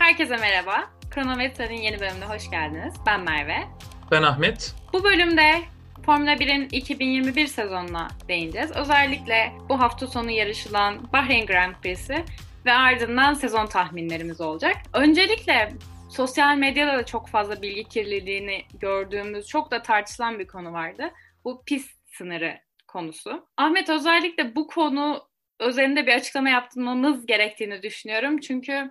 Herkese merhaba. Kronometre'nin yeni bölümüne hoş geldiniz. Ben Merve. Ben Ahmet. Bu bölümde Formula 1'in 2021 sezonuna değineceğiz. Özellikle bu hafta sonu yarışılan Bahreyn Grand Prix'si ve ardından sezon tahminlerimiz olacak. Öncelikle sosyal medyada da çok fazla bilgi kirliliğini gördüğümüz, çok da tartışılan bir konu vardı. Bu pist sınırı konusu. Ahmet özellikle bu konu özelinde bir açıklama yapmamız gerektiğini düşünüyorum. Çünkü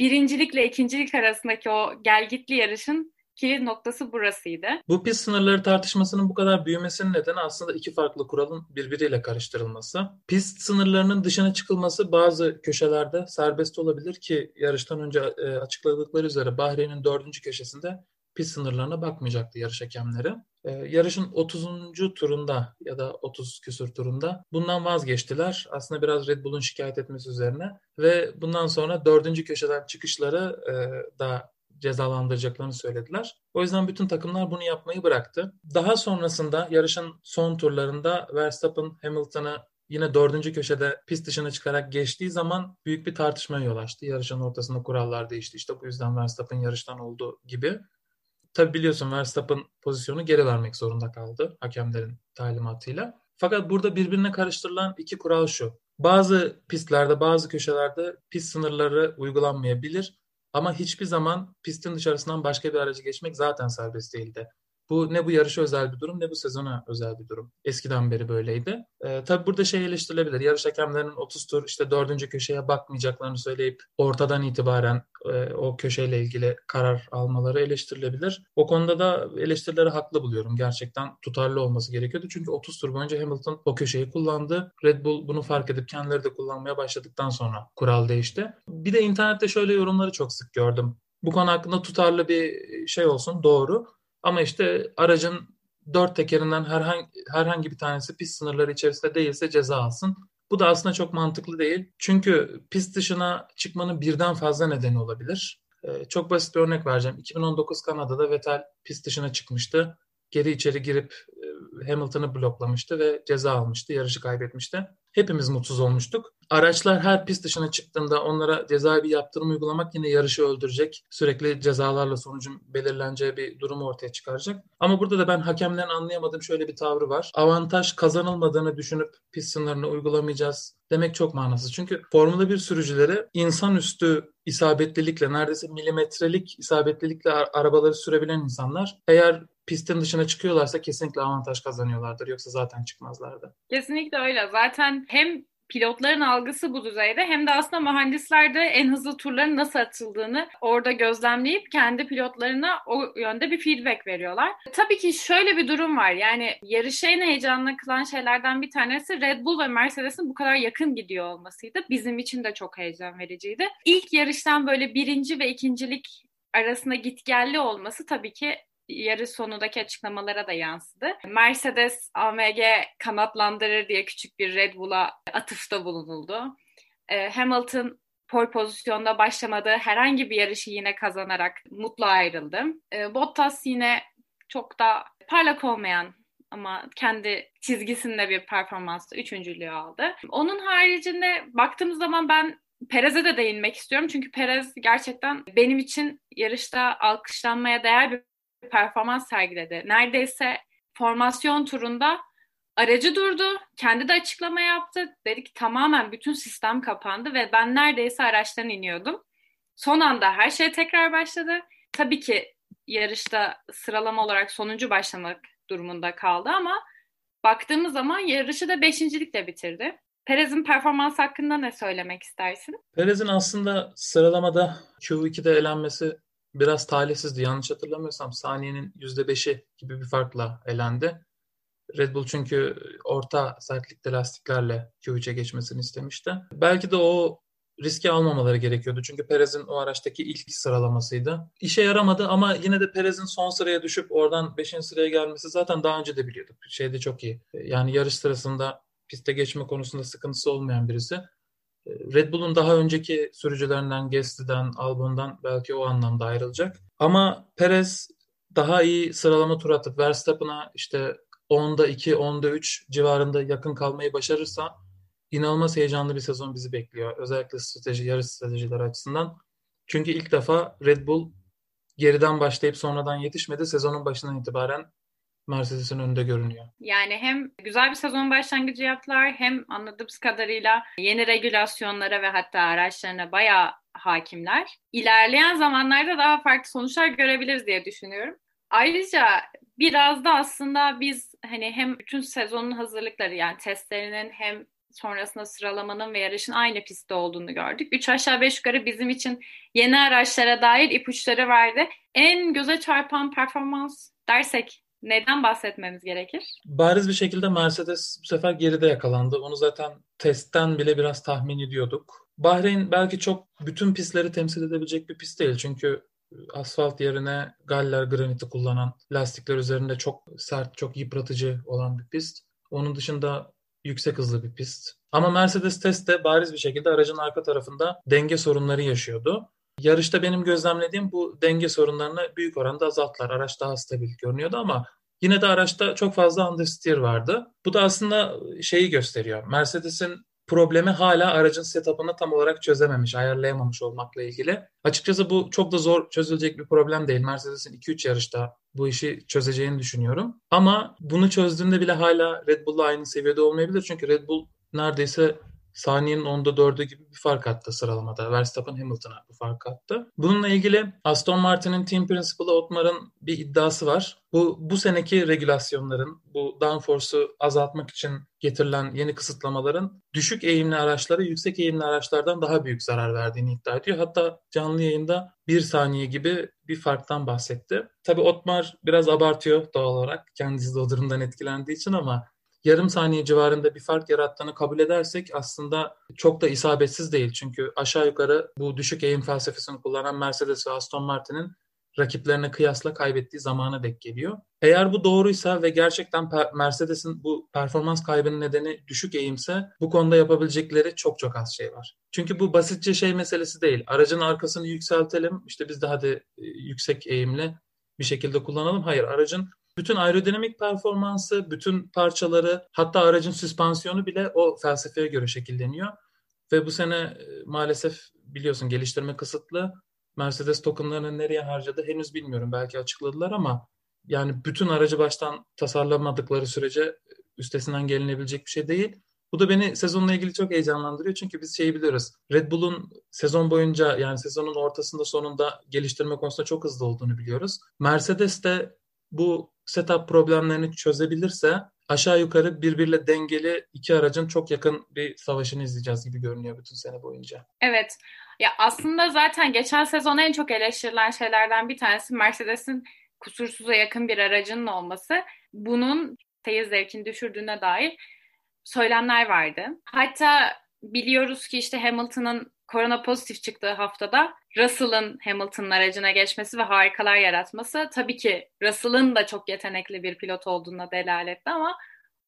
birincilikle ikincilik arasındaki o gelgitli yarışın kilit noktası burasıydı. Bu pist sınırları tartışmasının bu kadar büyümesinin nedeni aslında iki farklı kuralın birbiriyle karıştırılması. Pist sınırlarının dışına çıkılması bazı köşelerde serbest olabilir ki yarıştan önce e, açıkladıkları üzere Bahreyn'in dördüncü köşesinde pist sınırlarına bakmayacaktı yarış hakemleri. Ee, yarışın 30. turunda ya da 30 küsur turunda bundan vazgeçtiler. Aslında biraz Red Bull'un şikayet etmesi üzerine ve bundan sonra dördüncü köşeden çıkışları e, da cezalandıracaklarını söylediler. O yüzden bütün takımlar bunu yapmayı bıraktı. Daha sonrasında yarışın son turlarında Verstappen Hamilton'ı yine dördüncü köşede pist dışına çıkarak geçtiği zaman büyük bir tartışmaya yol açtı. Yarışın ortasında kurallar değişti. İşte bu yüzden Verstappen yarıştan oldu gibi. Tabi biliyorsun Verstappen pozisyonu geri vermek zorunda kaldı hakemlerin talimatıyla. Fakat burada birbirine karıştırılan iki kural şu. Bazı pistlerde, bazı köşelerde pist sınırları uygulanmayabilir ama hiçbir zaman pistin dışarısından başka bir aracı geçmek zaten serbest değildi. Bu ne bu yarışa özel bir durum ne bu sezona özel bir durum. Eskiden beri böyleydi. Ee, tabii burada şey eleştirilebilir. Yarış hakemlerinin 30 tur işte dördüncü köşeye bakmayacaklarını söyleyip ortadan itibaren e, o köşeyle ilgili karar almaları eleştirilebilir. O konuda da eleştirileri haklı buluyorum. Gerçekten tutarlı olması gerekiyordu. Çünkü 30 tur boyunca Hamilton o köşeyi kullandı. Red Bull bunu fark edip kendileri de kullanmaya başladıktan sonra kural değişti. Bir de internette şöyle yorumları çok sık gördüm. Bu konu hakkında tutarlı bir şey olsun doğru. Ama işte aracın dört tekerinden herhangi, herhangi bir tanesi pist sınırları içerisinde değilse ceza alsın. Bu da aslında çok mantıklı değil. Çünkü pist dışına çıkmanın birden fazla nedeni olabilir. Ee, çok basit bir örnek vereceğim. 2019 Kanada'da Vettel pist dışına çıkmıştı. Geri içeri girip e, Hamilton'ı bloklamıştı ve ceza almıştı. Yarışı kaybetmişti. Hepimiz mutsuz olmuştuk. Araçlar her pist dışına çıktığında onlara cezai bir yaptırım uygulamak yine yarışı öldürecek. Sürekli cezalarla sonucun belirleneceği bir durumu ortaya çıkaracak. Ama burada da ben hakemlerin anlayamadığım şöyle bir tavrı var. Avantaj kazanılmadığını düşünüp pist sınırını uygulamayacağız demek çok manasız. Çünkü Formula 1 sürücüleri insanüstü isabetlilikle neredeyse milimetrelik isabetlilikle arabaları sürebilen insanlar. Eğer pistin dışına çıkıyorlarsa kesinlikle avantaj kazanıyorlardır. Yoksa zaten çıkmazlardı. Kesinlikle öyle. Zaten hem pilotların algısı bu düzeyde hem de aslında mühendisler de en hızlı turların nasıl atıldığını orada gözlemleyip kendi pilotlarına o yönde bir feedback veriyorlar. Tabii ki şöyle bir durum var. Yani yarışı en heyecanlı kılan şeylerden bir tanesi Red Bull ve Mercedes'in bu kadar yakın gidiyor olmasıydı. Bizim için de çok heyecan vericiydi. İlk yarıştan böyle birinci ve ikincilik arasında gitgelli olması tabii ki yarı sonundaki açıklamalara da yansıdı. Mercedes AMG kanatlandırır diye küçük bir Red Bull'a atıfta bulunuldu. Ee, Hamilton pole pozisyonda başlamadığı herhangi bir yarışı yine kazanarak mutlu ayrıldı. Ee, Bottas yine çok da parlak olmayan ama kendi çizgisinde bir performansla üçüncülüğü aldı. Onun haricinde baktığımız zaman ben Perez'e de değinmek istiyorum. Çünkü Perez gerçekten benim için yarışta alkışlanmaya değer bir performans sergiledi. Neredeyse formasyon turunda aracı durdu, kendi de açıklama yaptı. Dedi ki tamamen bütün sistem kapandı ve ben neredeyse araçtan iniyordum. Son anda her şey tekrar başladı. Tabii ki yarışta sıralama olarak sonuncu başlamak durumunda kaldı ama baktığımız zaman yarışı da beşincilikle bitirdi. Perez'in performans hakkında ne söylemek istersin? Perez'in aslında sıralamada Q2'de elenmesi biraz talihsizdi. Yanlış hatırlamıyorsam saniyenin %5'i gibi bir farkla elendi. Red Bull çünkü orta sertlikte lastiklerle Q3'e geçmesini istemişti. Belki de o riski almamaları gerekiyordu. Çünkü Perez'in o araçtaki ilk sıralamasıydı. İşe yaramadı ama yine de Perez'in son sıraya düşüp oradan 5. sıraya gelmesi zaten daha önce de biliyorduk. Şeyde çok iyi. Yani yarış sırasında piste geçme konusunda sıkıntısı olmayan birisi. Red Bull'un daha önceki sürücülerinden, Gasly'den, Albon'dan belki o anlamda ayrılacak. Ama Perez daha iyi sıralama tur atıp Verstappen'a işte 10'da 2, 10'da 3 civarında yakın kalmayı başarırsa inanılmaz heyecanlı bir sezon bizi bekliyor. Özellikle strateji, yarış stratejileri açısından Çünkü ilk defa Red Bull geriden başlayıp sonradan yetişmedi. Sezonun başından itibaren Mercedes'in önünde görünüyor. Yani hem güzel bir sezon başlangıcı yaptılar hem anladığımız kadarıyla yeni regülasyonlara ve hatta araçlarına bayağı hakimler. İlerleyen zamanlarda daha farklı sonuçlar görebiliriz diye düşünüyorum. Ayrıca biraz da aslında biz hani hem bütün sezonun hazırlıkları yani testlerinin hem sonrasında sıralamanın ve yarışın aynı pistte olduğunu gördük. Üç aşağı beş yukarı bizim için yeni araçlara dair ipuçları verdi. En göze çarpan performans dersek neden bahsetmemiz gerekir? Bariz bir şekilde Mercedes bu sefer geride yakalandı. Onu zaten testten bile biraz tahmin ediyorduk. Bahreyn belki çok bütün pistleri temsil edebilecek bir pist değil. Çünkü asfalt yerine galler graniti kullanan lastikler üzerinde çok sert, çok yıpratıcı olan bir pist. Onun dışında yüksek hızlı bir pist. Ama Mercedes testte bariz bir şekilde aracın arka tarafında denge sorunları yaşıyordu. Yarışta benim gözlemlediğim bu denge sorunlarını büyük oranda azalttılar. Araç daha stabil görünüyordu ama yine de araçta çok fazla understeer vardı. Bu da aslında şeyi gösteriyor. Mercedes'in problemi hala aracın setup'ını tam olarak çözememiş, ayarlayamamış olmakla ilgili. Açıkçası bu çok da zor çözülecek bir problem değil. Mercedes'in 2-3 yarışta bu işi çözeceğini düşünüyorum. Ama bunu çözdüğünde bile hala Red Bull'la aynı seviyede olmayabilir. Çünkü Red Bull neredeyse saniyenin onda dördü gibi bir fark attı sıralamada. Verstappen Hamilton'a bu fark attı. Bununla ilgili Aston Martin'in Team Principal'ı Otmar'ın bir iddiası var. Bu, bu seneki regülasyonların, bu downforce'u azaltmak için getirilen yeni kısıtlamaların düşük eğimli araçlara yüksek eğimli araçlardan daha büyük zarar verdiğini iddia ediyor. Hatta canlı yayında bir saniye gibi bir farktan bahsetti. Tabii Otmar biraz abartıyor doğal olarak kendisi de o durumdan etkilendiği için ama yarım saniye civarında bir fark yarattığını kabul edersek aslında çok da isabetsiz değil. Çünkü aşağı yukarı bu düşük eğim felsefesini kullanan Mercedes ve Aston Martin'in rakiplerine kıyasla kaybettiği zamana dek geliyor. Eğer bu doğruysa ve gerçekten Mercedes'in bu performans kaybının nedeni düşük eğimse bu konuda yapabilecekleri çok çok az şey var. Çünkü bu basitçe şey meselesi değil. Aracın arkasını yükseltelim işte biz de hadi e, yüksek eğimli bir şekilde kullanalım. Hayır aracın bütün aerodinamik performansı, bütün parçaları hatta aracın süspansiyonu bile o felsefeye göre şekilleniyor. Ve bu sene e, maalesef biliyorsun geliştirme kısıtlı. Mercedes tokenlarını nereye harcadı henüz bilmiyorum. Belki açıkladılar ama yani bütün aracı baştan tasarlamadıkları sürece üstesinden gelinebilecek bir şey değil. Bu da beni sezonla ilgili çok heyecanlandırıyor. Çünkü biz şeyi biliyoruz. Red Bull'un sezon boyunca yani sezonun ortasında sonunda geliştirme konusunda çok hızlı olduğunu biliyoruz. Mercedes de bu setup problemlerini çözebilirse aşağı yukarı birbiriyle dengeli iki aracın çok yakın bir savaşını izleyeceğiz gibi görünüyor bütün sene boyunca. Evet. Ya aslında zaten geçen sezon en çok eleştirilen şeylerden bir tanesi Mercedes'in kusursuza yakın bir aracının olması. Bunun seyir zevkini düşürdüğüne dair söylemler vardı. Hatta biliyoruz ki işte Hamilton'ın korona pozitif çıktığı haftada Russell'ın Hamilton'ın aracına geçmesi ve harikalar yaratması tabii ki Russell'ın da çok yetenekli bir pilot olduğuna delaletti ama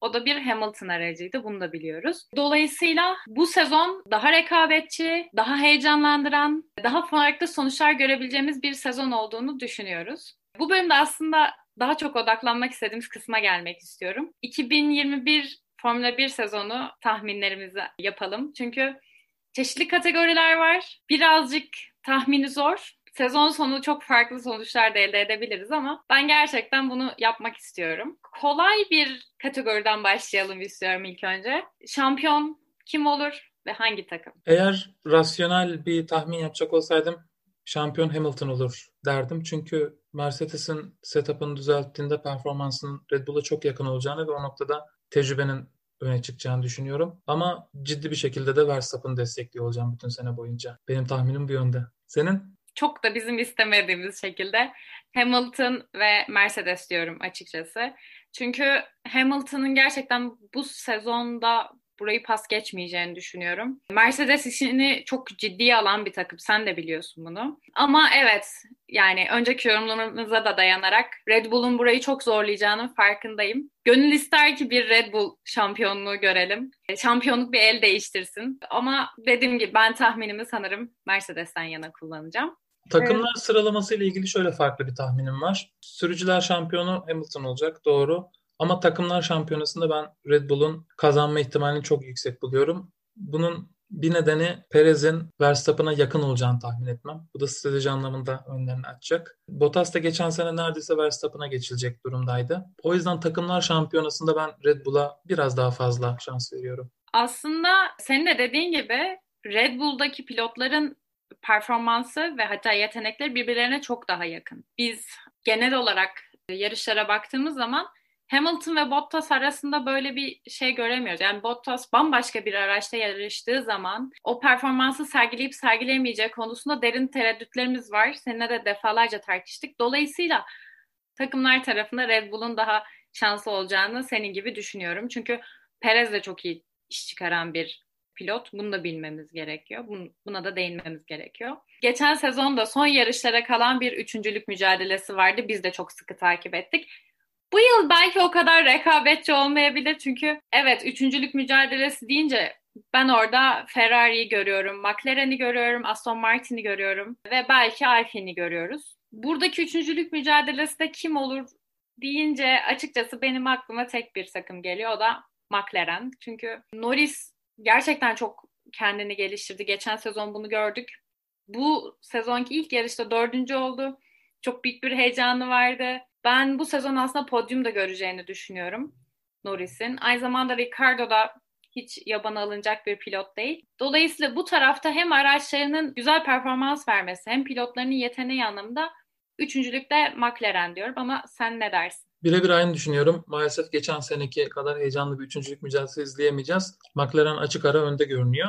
o da bir Hamilton aracıydı. Bunu da biliyoruz. Dolayısıyla bu sezon daha rekabetçi, daha heyecanlandıran, daha farklı sonuçlar görebileceğimiz bir sezon olduğunu düşünüyoruz. Bu bölümde aslında daha çok odaklanmak istediğimiz kısma gelmek istiyorum. 2021 Formula 1 sezonu tahminlerimizi yapalım. Çünkü çeşitli kategoriler var. Birazcık tahmini zor. Sezon sonu çok farklı sonuçlar da elde edebiliriz ama ben gerçekten bunu yapmak istiyorum. Kolay bir kategoriden başlayalım istiyorum ilk önce. Şampiyon kim olur ve hangi takım? Eğer rasyonel bir tahmin yapacak olsaydım şampiyon Hamilton olur derdim. Çünkü Mercedes'in setup'ını düzelttiğinde performansının Red Bull'a çok yakın olacağını ve o noktada tecrübenin öne çıkacağını düşünüyorum. Ama ciddi bir şekilde de Verstappen'ı destekliyor olacağım bütün sene boyunca. Benim tahminim bu yönde. Senin? Çok da bizim istemediğimiz şekilde Hamilton ve Mercedes diyorum açıkçası. Çünkü Hamilton'ın gerçekten bu sezonda burayı pas geçmeyeceğini düşünüyorum. Mercedes işini çok ciddiye alan bir takım. Sen de biliyorsun bunu. Ama evet yani önceki yorumlarımıza da dayanarak Red Bull'un burayı çok zorlayacağının farkındayım. Gönül ister ki bir Red Bull şampiyonluğu görelim. Şampiyonluk bir el değiştirsin. Ama dediğim gibi ben tahminimi sanırım Mercedes'ten yana kullanacağım. Takımlar evet. sıralaması ile ilgili şöyle farklı bir tahminim var. Sürücüler şampiyonu Hamilton olacak doğru. Ama takımlar şampiyonasında ben Red Bull'un kazanma ihtimalini çok yüksek buluyorum. Bunun Bir nedeni Perez'in Verstappen'a yakın olacağını tahmin etmem. Bu da strateji anlamında önlerini açacak. Bottas da geçen sene neredeyse Verstappen'a geçilecek durumdaydı. O yüzden takımlar şampiyonasında ben Red Bull'a biraz daha fazla şans veriyorum. Aslında senin de dediğin gibi Red Bull'daki pilotların performansı ve hatta yetenekleri birbirlerine çok daha yakın. Biz genel olarak yarışlara baktığımız zaman Hamilton ve Bottas arasında böyle bir şey göremiyoruz. Yani Bottas bambaşka bir araçta yarıştığı zaman o performansı sergileyip sergileyemeyeceği konusunda derin tereddütlerimiz var. Seninle de defalarca tartıştık. Dolayısıyla takımlar tarafında Red Bull'un daha şanslı olacağını senin gibi düşünüyorum. Çünkü Perez de çok iyi iş çıkaran bir pilot. Bunu da bilmemiz gerekiyor. Buna da değinmemiz gerekiyor. Geçen sezonda son yarışlara kalan bir üçüncülük mücadelesi vardı. Biz de çok sıkı takip ettik. Bu yıl belki o kadar rekabetçi olmayabilir çünkü evet üçüncülük mücadelesi deyince ben orada Ferrari'yi görüyorum, McLaren'i görüyorum, Aston Martin'i görüyorum ve belki Alpine'i görüyoruz. Buradaki üçüncülük mücadelesi de kim olur deyince açıkçası benim aklıma tek bir takım geliyor. O da McLaren. Çünkü Norris gerçekten çok kendini geliştirdi. Geçen sezon bunu gördük. Bu sezonki ilk yarışta dördüncü oldu. Çok büyük bir heyecanı vardı. Ben bu sezon aslında podyumda göreceğini düşünüyorum Norris'in. Aynı zamanda Ricardo da hiç yabana alınacak bir pilot değil. Dolayısıyla bu tarafta hem araçlarının güzel performans vermesi hem pilotlarının yeteneği anlamında üçüncülükte McLaren diyorum ama sen ne dersin? Birebir aynı düşünüyorum. Maalesef geçen seneki kadar heyecanlı bir üçüncülük mücadelesi izleyemeyeceğiz. McLaren açık ara önde görünüyor.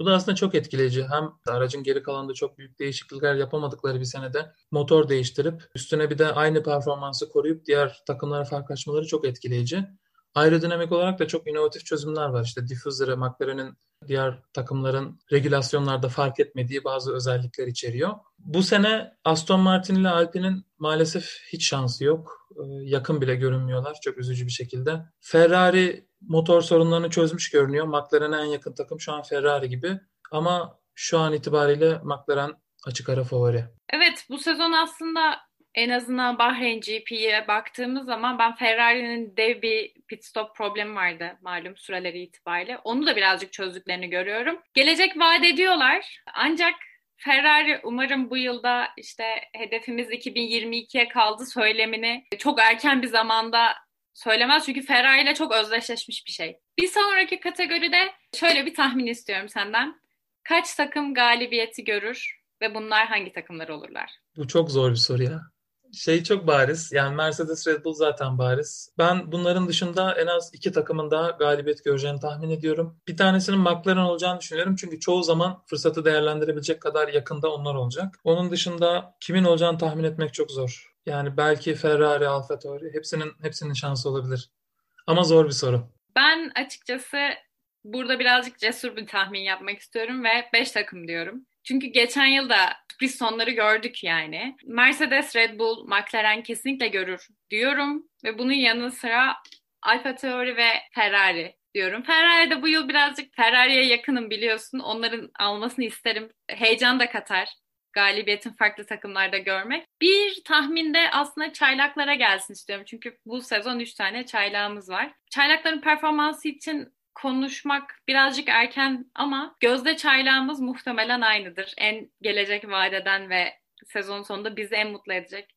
Bu da aslında çok etkileyici. Hem aracın geri kalanında çok büyük değişiklikler yapamadıkları bir senede motor değiştirip üstüne bir de aynı performansı koruyup diğer takımlara fark açmaları çok etkileyici. Aerodinamik olarak da çok inovatif çözümler var. İşte diffuser'ı McLaren'in diğer takımların regülasyonlarda fark etmediği bazı özellikler içeriyor. Bu sene Aston Martin ile Alpine'in maalesef hiç şansı yok. Ee, yakın bile görünmüyorlar çok üzücü bir şekilde. Ferrari motor sorunlarını çözmüş görünüyor. McLaren'e en yakın takım şu an Ferrari gibi. Ama şu an itibariyle McLaren açık ara favori. Evet bu sezon aslında en azından Bahreyn GP'ye baktığımız zaman ben Ferrari'nin dev bir pit stop problemi vardı malum süreleri itibariyle. Onu da birazcık çözdüklerini görüyorum. Gelecek vaat ediyorlar. Ancak Ferrari umarım bu yılda işte hedefimiz 2022'ye kaldı söylemini çok erken bir zamanda söylemez çünkü Ferrari ile çok özdeşleşmiş bir şey. Bir sonraki kategoride şöyle bir tahmin istiyorum senden. Kaç takım galibiyeti görür ve bunlar hangi takımlar olurlar? Bu çok zor bir soru ya şey çok bariz. Yani Mercedes Red Bull zaten bariz. Ben bunların dışında en az iki takımın daha galibiyet göreceğini tahmin ediyorum. Bir tanesinin McLaren olacağını düşünüyorum. Çünkü çoğu zaman fırsatı değerlendirebilecek kadar yakında onlar olacak. Onun dışında kimin olacağını tahmin etmek çok zor. Yani belki Ferrari, Alfa Tauri hepsinin hepsinin şansı olabilir. Ama zor bir soru. Ben açıkçası burada birazcık cesur bir tahmin yapmak istiyorum ve 5 takım diyorum. Çünkü geçen yıl da sürpriz sonları gördük yani. Mercedes, Red Bull, McLaren kesinlikle görür diyorum. Ve bunun yanı sıra Alfa Tauri ve Ferrari diyorum. Ferrari de bu yıl birazcık Ferrari'ye yakınım biliyorsun. Onların almasını isterim. Heyecan da katar galibiyetin farklı takımlarda görmek. Bir tahminde aslında çaylaklara gelsin istiyorum. Çünkü bu sezon 3 tane çaylağımız var. Çaylakların performansı için konuşmak birazcık erken ama gözde çaylağımız muhtemelen aynıdır. En gelecek vadeden ve sezon sonunda bizi en mutlu edecek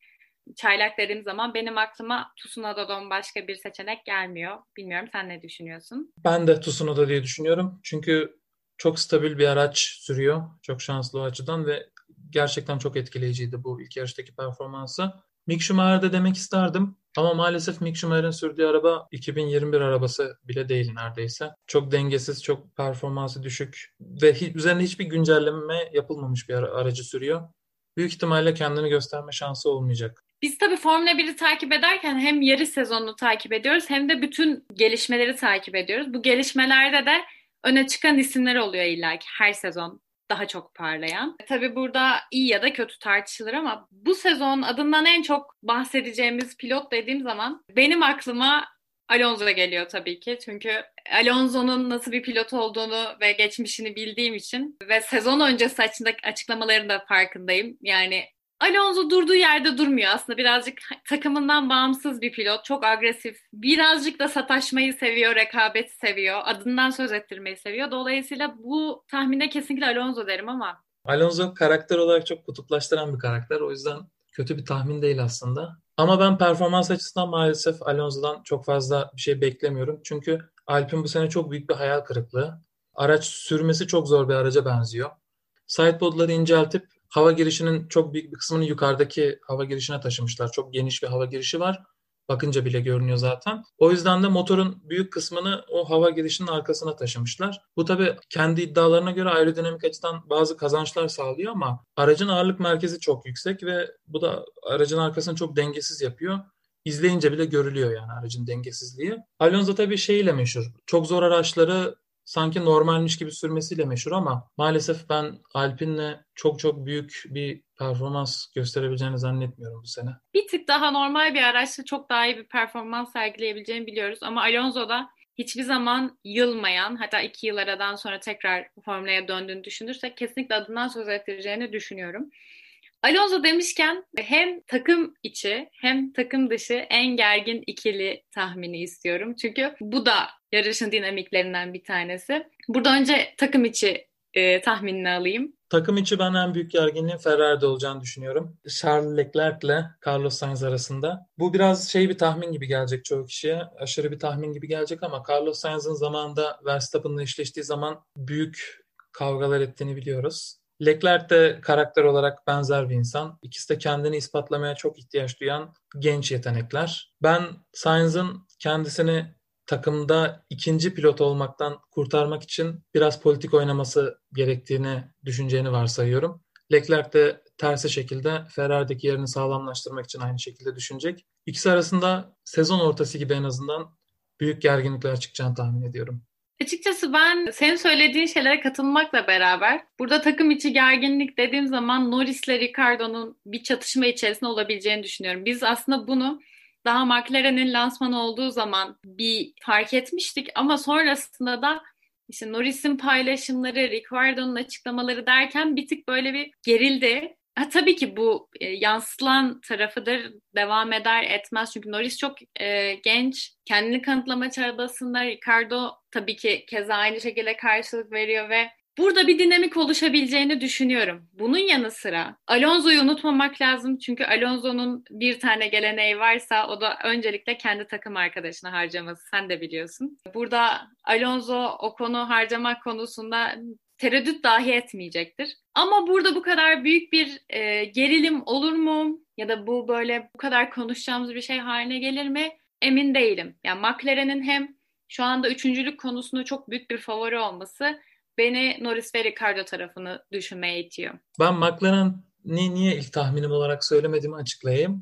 çaylak dediğim zaman benim aklıma Tsunoda'dan başka bir seçenek gelmiyor. Bilmiyorum sen ne düşünüyorsun? Ben de Tsunoda diye düşünüyorum. Çünkü çok stabil bir araç sürüyor. Çok şanslı o açıdan ve gerçekten çok etkileyiciydi bu ilk yarıştaki performansı. Mick Schumacher'de demek isterdim ama maalesef Mick Schumacher'in sürdüğü araba 2021 arabası bile değil neredeyse. Çok dengesiz, çok performansı düşük ve hi- üzerine hiçbir güncelleme yapılmamış bir aracı sürüyor. Büyük ihtimalle kendini gösterme şansı olmayacak. Biz tabii Formula 1'i takip ederken hem yarış sezonunu takip ediyoruz hem de bütün gelişmeleri takip ediyoruz. Bu gelişmelerde de öne çıkan isimler oluyor illaki her sezon daha çok parlayan. Tabii burada iyi ya da kötü tartışılır ama bu sezon adından en çok bahsedeceğimiz pilot dediğim zaman benim aklıma Alonso geliyor tabii ki. Çünkü Alonso'nun nasıl bir pilot olduğunu ve geçmişini bildiğim için ve sezon öncesi açıklamaların da farkındayım. Yani Alonso durduğu yerde durmuyor aslında. Birazcık takımından bağımsız bir pilot. Çok agresif. Birazcık da sataşmayı seviyor, rekabeti seviyor. Adından söz ettirmeyi seviyor. Dolayısıyla bu tahmine kesinlikle Alonso derim ama. Alonso karakter olarak çok kutuplaştıran bir karakter. O yüzden kötü bir tahmin değil aslında. Ama ben performans açısından maalesef Alonso'dan çok fazla bir şey beklemiyorum. Çünkü Alp'in bu sene çok büyük bir hayal kırıklığı. Araç sürmesi çok zor bir araca benziyor. Sidepodları inceltip hava girişinin çok büyük bir kısmını yukarıdaki hava girişine taşımışlar. Çok geniş bir hava girişi var. Bakınca bile görünüyor zaten. O yüzden de motorun büyük kısmını o hava girişinin arkasına taşımışlar. Bu tabii kendi iddialarına göre aerodinamik açıdan bazı kazançlar sağlıyor ama aracın ağırlık merkezi çok yüksek ve bu da aracın arkasını çok dengesiz yapıyor. İzleyince bile görülüyor yani aracın dengesizliği. Alonso tabii şeyle meşhur. Çok zor araçları sanki normalmiş gibi sürmesiyle meşhur ama maalesef ben Alpine'le çok çok büyük bir performans gösterebileceğini zannetmiyorum bu sene. Bir tık daha normal bir araçla çok daha iyi bir performans sergileyebileceğini biliyoruz ama Alonso'da hiçbir zaman yılmayan hatta iki yıl aradan sonra tekrar Formula'ya döndüğünü düşünürsek kesinlikle adından söz ettireceğini düşünüyorum. Alonso demişken hem takım içi hem takım dışı en gergin ikili tahmini istiyorum. Çünkü bu da yarışın dinamiklerinden bir tanesi. Burada önce takım içi e, tahminini alayım. Takım içi ben en büyük gerginliğin Ferrari'de olacağını düşünüyorum. Charles Leclerc ile Carlos Sainz arasında. Bu biraz şey bir tahmin gibi gelecek çoğu kişiye. Aşırı bir tahmin gibi gelecek ama Carlos Sainz'ın zamanında Verstappen'la eşleştiği zaman büyük kavgalar ettiğini biliyoruz. Leclerc de karakter olarak benzer bir insan. İkisi de kendini ispatlamaya çok ihtiyaç duyan genç yetenekler. Ben Sainz'ın kendisini takımda ikinci pilot olmaktan kurtarmak için biraz politik oynaması gerektiğini düşüneceğini varsayıyorum. Leclerc de tersi şekilde Ferrari'deki yerini sağlamlaştırmak için aynı şekilde düşünecek. İkisi arasında sezon ortası gibi en azından büyük gerginlikler çıkacağını tahmin ediyorum. Açıkçası ben senin söylediğin şeylere katılmakla beraber burada takım içi gerginlik dediğim zaman Norris ile Ricardo'nun bir çatışma içerisinde olabileceğini düşünüyorum. Biz aslında bunu daha McLaren'in lansmanı olduğu zaman bir fark etmiştik ama sonrasında da işte Norris'in paylaşımları, Ricardo'nun açıklamaları derken bir tık böyle bir gerildi. Ha, tabii ki bu e, yansıtılan tarafıdır, devam eder etmez. Çünkü Norris çok e, genç, kendini kanıtlama çabasında. Ricardo tabii ki keza aynı şekilde karşılık veriyor ve burada bir dinamik oluşabileceğini düşünüyorum. Bunun yanı sıra Alonso'yu unutmamak lazım. Çünkü Alonso'nun bir tane geleneği varsa o da öncelikle kendi takım arkadaşına harcaması. Sen de biliyorsun. Burada Alonso o konu harcamak konusunda tereddüt dahi etmeyecektir. Ama burada bu kadar büyük bir e, gerilim olur mu? Ya da bu böyle bu kadar konuşacağımız bir şey haline gelir mi? Emin değilim. Yani McLaren'in hem şu anda üçüncülük konusunda çok büyük bir favori olması beni Norris ve Ricardo tarafını düşünmeye itiyor. Ben McLaren'i niye ilk tahminim olarak söylemediğimi açıklayayım.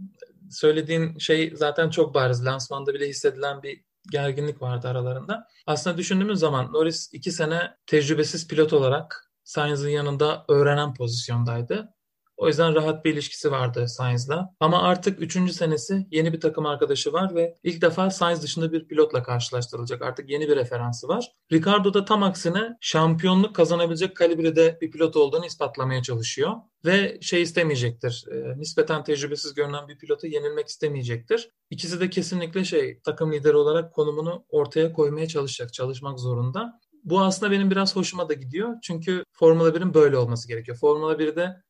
Söylediğin şey zaten çok bariz. Lansmanda bile hissedilen bir gerginlik vardı aralarında. Aslında düşündüğümüz zaman Norris iki sene tecrübesiz pilot olarak Sainz'ın yanında öğrenen pozisyondaydı. O yüzden rahat bir ilişkisi vardı Sainz'la. Ama artık 3. senesi yeni bir takım arkadaşı var ve ilk defa Sainz dışında bir pilotla karşılaştırılacak. Artık yeni bir referansı var. Ricardo da tam aksine şampiyonluk kazanabilecek kalibrede bir pilot olduğunu ispatlamaya çalışıyor. Ve şey istemeyecektir. E, nispeten tecrübesiz görünen bir pilotu yenilmek istemeyecektir. İkisi de kesinlikle şey takım lideri olarak konumunu ortaya koymaya çalışacak, çalışmak zorunda. Bu aslında benim biraz hoşuma da gidiyor. Çünkü Formula 1'in böyle olması gerekiyor. Formula 1'de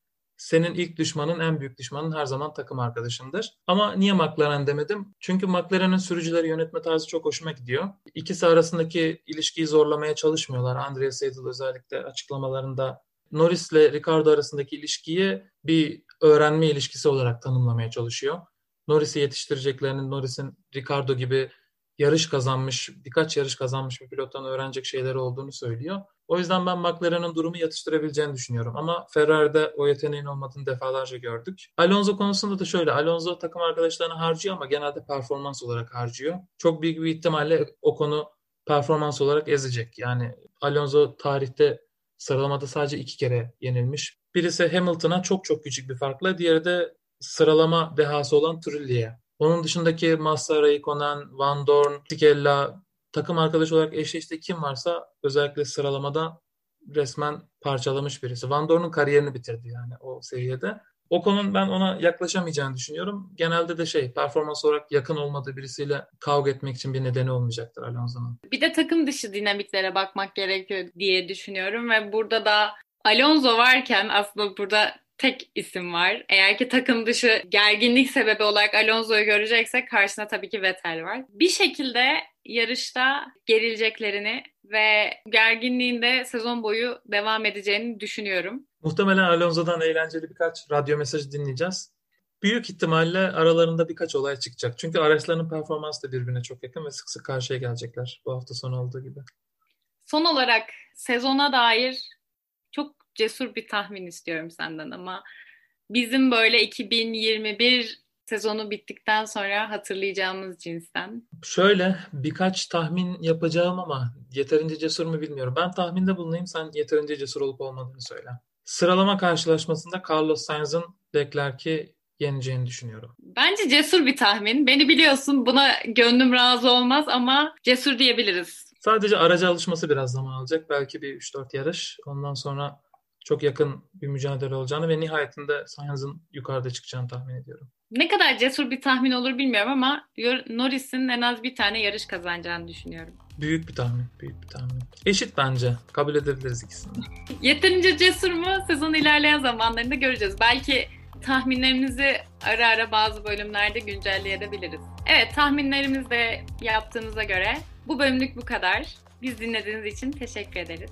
senin ilk düşmanın en büyük düşmanın her zaman takım arkadaşındır. Ama niye McLaren demedim? Çünkü McLaren'in sürücüleri yönetme tarzı çok hoşuma gidiyor. İkisi arasındaki ilişkiyi zorlamaya çalışmıyorlar. Andrea Seidel özellikle açıklamalarında Norris ile Ricardo arasındaki ilişkiyi bir öğrenme ilişkisi olarak tanımlamaya çalışıyor. Norris'i yetiştireceklerinin Norris'in Ricardo gibi yarış kazanmış, birkaç yarış kazanmış bir pilottan öğrenecek şeyleri olduğunu söylüyor. O yüzden ben McLaren'ın durumu yatıştırabileceğini düşünüyorum. Ama Ferrari'de o yeteneğin olmadığını defalarca gördük. Alonso konusunda da şöyle. Alonso takım arkadaşlarını harcıyor ama genelde performans olarak harcıyor. Çok büyük bir ihtimalle o konu performans olarak ezecek. Yani Alonso tarihte sıralamada sadece iki kere yenilmiş. Birisi Hamilton'a çok çok küçük bir farkla, diğeri de sıralama dehası olan Trulli'ye. Onun dışındaki Massa, Raikkonen, Van Dorn, Tikella takım arkadaş olarak eşleştiği kim varsa özellikle sıralamada resmen parçalamış birisi. Van Dorn'un kariyerini bitirdi yani o seviyede. Ocon'un ben ona yaklaşamayacağını düşünüyorum. Genelde de şey performans olarak yakın olmadığı birisiyle kavga etmek için bir nedeni olmayacaktır Alonso'nun. Bir de takım dışı dinamiklere bakmak gerekiyor diye düşünüyorum ve burada da Alonso varken aslında burada tek isim var. Eğer ki takım dışı gerginlik sebebi olarak Alonso'yu göreceksek karşısında tabii ki Vettel var. Bir şekilde yarışta gerileceklerini ve gerginliğin de sezon boyu devam edeceğini düşünüyorum. Muhtemelen Alonso'dan eğlenceli birkaç radyo mesajı dinleyeceğiz. Büyük ihtimalle aralarında birkaç olay çıkacak. Çünkü araçlarının performansı da birbirine çok yakın ve sık sık karşıya gelecekler bu hafta sonu olduğu gibi. Son olarak sezona dair cesur bir tahmin istiyorum senden ama bizim böyle 2021 sezonu bittikten sonra hatırlayacağımız cinsten. Şöyle birkaç tahmin yapacağım ama yeterince cesur mu bilmiyorum. Ben tahminde bulunayım sen yeterince cesur olup olmadığını söyle. Sıralama karşılaşmasında Carlos Sainz'ın Leclerc'i yeneceğini düşünüyorum. Bence cesur bir tahmin. Beni biliyorsun buna gönlüm razı olmaz ama cesur diyebiliriz. Sadece araca alışması biraz zaman alacak. Belki bir 3-4 yarış. Ondan sonra çok yakın bir mücadele olacağını ve nihayetinde Sainz'ın yukarıda çıkacağını tahmin ediyorum. Ne kadar cesur bir tahmin olur bilmiyorum ama Norris'in en az bir tane yarış kazanacağını düşünüyorum. Büyük bir tahmin, büyük bir tahmin. Eşit bence. Kabul edebiliriz ikisini. Yeterince cesur mu? Sezon ilerleyen zamanlarında göreceğiz. Belki tahminlerimizi ara ara bazı bölümlerde güncelleyebiliriz. Evet, tahminlerimizi de yaptığınıza göre bu bölümlük bu kadar. Biz dinlediğiniz için teşekkür ederiz.